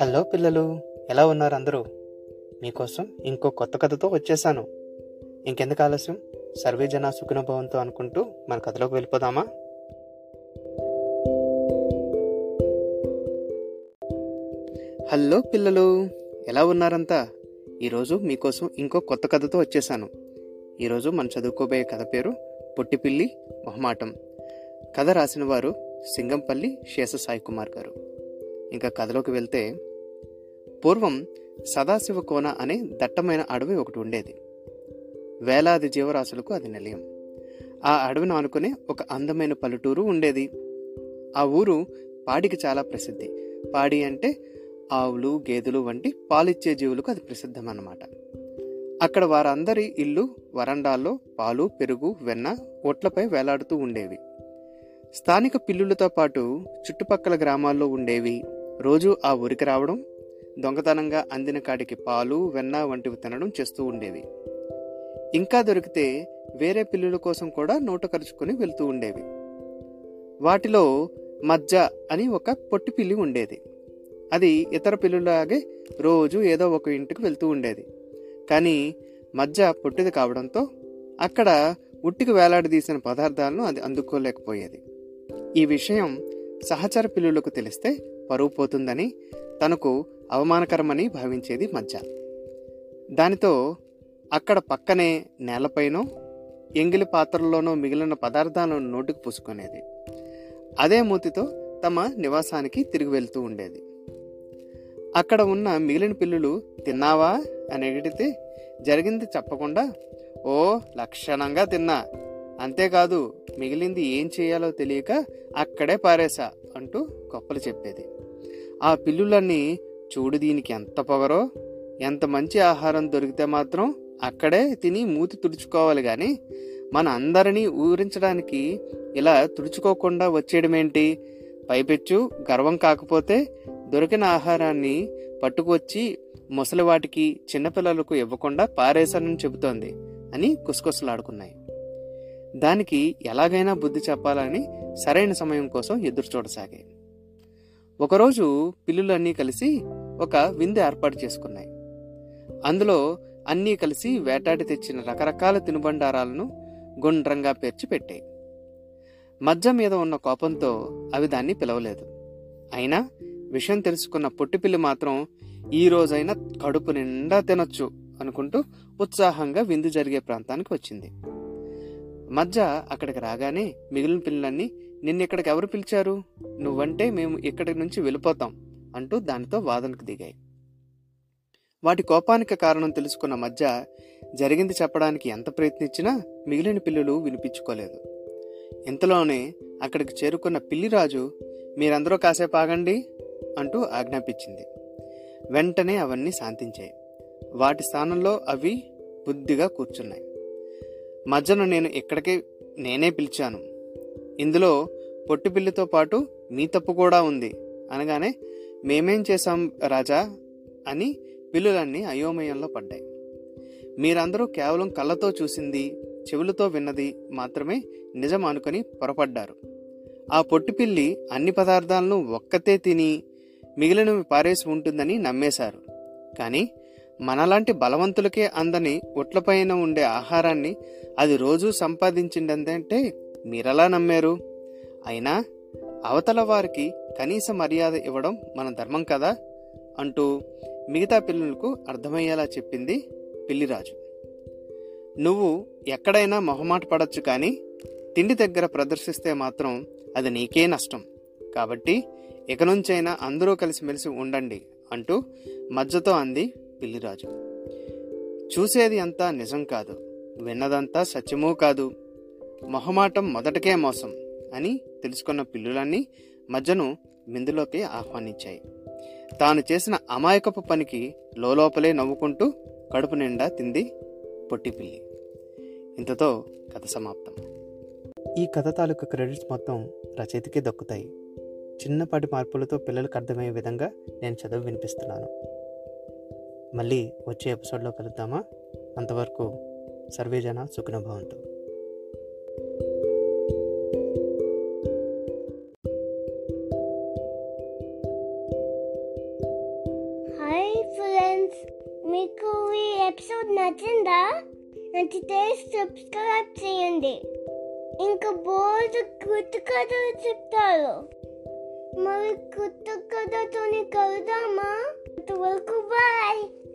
Hello పిల్లలు ఎలా ఉన్నారు అందరూ? మీకోసం ఇంకో కొత్త కథతో వచ్చేసాను. ఇంకెందుకు ఆలస్యం? సర్వే జన సుఖనుభవంతో అనుకుంటూ మన కథలోకి వెళ్ళిపోదామా? హలో పిల్లలు ఎలా ఉన్నారంతా? ఈరోజు మీకోసం ఇంకో కొత్త కథతో వచ్చేసాను. ఈరోజు మనం చదువుకోబోయే కథ పేరు పొట్టిపిల్లి మొహమాటం. కథ రాసిన వారు సింగంపల్లి శేష సాయి కుమార్ గారు. ఇంకా కథలోకి వెళ్తే పూర్వం సదాశివ కోన అనే దట్టమైన అడవి ఒకటి ఉండేది. వేలాది జీవరాశులకు అది నిలయం. ఆ అడవిని ఆనుకునే ఒక అందమైన పల్లెటూరు ఉండేది. ఆ ఊరు పాడికి చాలా ప్రసిద్ధి. పాడి అంటే ఆవులు గేదెలు వంటి పాలిచ్చే జీవులకు అది ప్రసిద్ధం అన్నమాట అక్కడ వారందరి ఇల్లు వరండాల్లో పాలు పెరుగు వెన్న ఒట్లపై వేలాడుతూ ఉండేవి. స్థానిక పిల్లులతో పాటు చుట్టుపక్కల గ్రామాల్లో ఉండేవి. రోజు ఆ ఊరికి రావడం దొంగతనంగా అందిన కాడికి పాలు వెన్న వంటివి తినడం చేస్తూ ఉండేవి. ఇంకా దొరికితే వేరే పిల్లుల కోసం కూడా నోట కరుచుకొని వెళ్తూ ఉండేవి. వాటిలో మజ్జ అని ఒక పొట్టి పిల్లి ఉండేది. అది ఇతర పిల్లులాగే రోజు ఏదో ఒక ఇంటికి వెళ్తూ ఉండేది. కానీ మజ్జ పొట్టిది కావడంతో అక్కడ ఉట్టికి వేలాడదీసిన పదార్థాలను అది అందుకోలేకపోయేది. ఈ విషయం సహచర పిల్లులకు తెలిస్తే పరువు పోతుందని తనకు అవమానకరమని భావించేది మజ్జ. దానితో అక్కడ పక్కనే నేలపైనో ఎంగిలి పాత్రల్లోనో మిగిలిన పదార్థాలను నోటికి పూసుకునేది. అదే మూతితో తమ నివాసానికి తిరిగి వెళ్తూ ఉండేది. అక్కడ ఉన్న మిగిలిన పిల్లులు తిన్నావా? అని అడిగితే జరిగింది చెప్పకుండా ఓ లక్షణంగా తిన్నా. అంతేకాదు మిగిలింది ఏం చేయాలో తెలియక అక్కడే పారేశా అంటూ గొప్పలు చెప్పేది. ఆ పిల్లులన్నీ చూడు దీనికి ఎంత పొగరో ఎంత మంచి ఆహారం దొరికితే మాత్రం అక్కడే తిని మూతి తుడుచుకోవాలి కానీ మన అందరినీ ఊరించడానికి ఇలా తుడుచుకోకుండా వచ్చేయడమేంటి? పైపెచ్చు గర్వం కాకపోతే దొరికిన ఆహారాన్ని పట్టుకొచ్చి ముసలివాటికి చిన్నపిల్లలకు ఇవ్వకుండా పారేశానని చెబుతోంది అని కుసకుసలాడుకున్నాయి. దానికి ఎలాగైనా బుద్ధి చెప్పాలని సరైన సమయం కోసం ఎదురు చూడసాగాయి ఒకరోజు పిల్లులన్నీ కలిసి ఒక విందు ఏర్పాటు చేసుకున్నాయి. అందులో అన్నీ కలిసి వేటాడి తెచ్చిన రకరకాల తినుబండారాలను గుండ్రంగా పేర్చి పెట్టాయి. మధ్య మీద ఉన్న కోపంతో అవి దాన్ని పిలవలేదు. అయినా విషయం తెలుసుకున్న పొట్టిపిల్లి మాత్రం ఈ రోజైనా కడుపు నిండా తినొచ్చు అనుకుంటూ ఉత్సాహంగా విందు జరిగే ప్రాంతానికి వచ్చింది. మధ్య అక్కడికి రాగానే మిగిలిన పిల్లలన్నీ నిన్నిక్కడికి ఎవరు పిలిచారు? నువ్వంటే మేము ఇక్కడి నుంచి వెళ్ళిపోతాం అంటూ దానితో వాదనకు దిగాయి. వాటి కోపానికి కారణం తెలుసుకున్న మధ్య జరిగింది చెప్పడానికి ఎంత ప్రయత్నించినా మిగిలిన పిల్లులు వినిపించుకోలేదు. ఇంతలోనే అక్కడికి చేరుకున్న పిల్లిరాజు మీరందరూ కాసేపు ఆగండి అంటూ ఆజ్ఞాపించింది. వెంటనే అవన్నీ శాంతించాయి. వాటి స్థానంలో అవి బుద్ధిగా కూర్చున్నాయి. మధ్యన నేను ఇక్కడికే నేనే పిలిచాను ఇందులో పొట్టుపిల్లితో పాటు మీ తప్పు కూడా ఉంది. అనగానే మేమేం చేశాం రాజా అని పిల్లులన్నీ అయోమయంలో పడ్డాయి. మీరందరూ కేవలం కళ్ళతో చూసింది చెవులతో విన్నది మాత్రమే నిజం అనుకుని పొరపడ్డారు. ఆ పొట్టిపిల్లి అన్ని పదార్థాలను ఒక్కతే తిని మిగిలినవి పారేసి ఉంటుందని నమ్మేశారు. కానీ మనలాంటి బలవంతులకే అందని ఒట్లపైన ఉండే ఆహారాన్ని అది రోజూ సంపాదించిందంటే మీరెలా నమ్మారు? అయినా అవతల వారికి కనీస మర్యాద ఇవ్వడం మన ధర్మం కదా? అంటూ మిగతా పిల్లలకు అర్థమయ్యేలా చెప్పింది పిల్లిరాజు. నువ్వు ఎక్కడైనా మొహమాట పడచ్చు కానీ తిండి దగ్గర ప్రదర్శిస్తే మాత్రం అది నీకే నష్టం. కాబట్టి ఇక నుంచైనా అందరూ కలిసిమెలిసి ఉండండి అంటూ మధ్యతో అంది పిల్లిరాజు. చూసేది అంతా నిజం కాదు. విన్నదంతా సత్యమూ కాదు. మొహమాటం మొదటకే మోసం అని తెలుసుకున్న పిల్లులన్నీ మధ్యను మిందులోకి ఆహ్వానించాయి. తాను చేసిన అమాయకపు పనికి లోపలే నవ్వుకుంటూ కడుపు నిండా తింది పొట్టిపిల్లి ఇంతతో కథ సమాప్తం. ఈ కథ తాలూకు క్రెడిట్స్ మొత్తం రచయితకే దక్కుతాయి. చిన్నపాటి మార్పులతో పిల్లలకు అర్థమయ్యే విధంగా నేను చదువు వినిపిస్తున్నాను. మళ్ళీ వచ్చే ఎపిసోడ్లో కలుద్దామా? అంతవరకు సర్వేజన సుఖనభవంతు. ఫ్రెండ్స్ మీకు ఈ ఎపిసోడ్ నచ్చిందా? నచ్చితే సబ్స్క్రైబ్ చేయండి. ఇంకా బోర్డు కొత్త కథలు చెప్తారు. మరి కొత్త కథతోని కలుదామా అంతవరకు బాయ్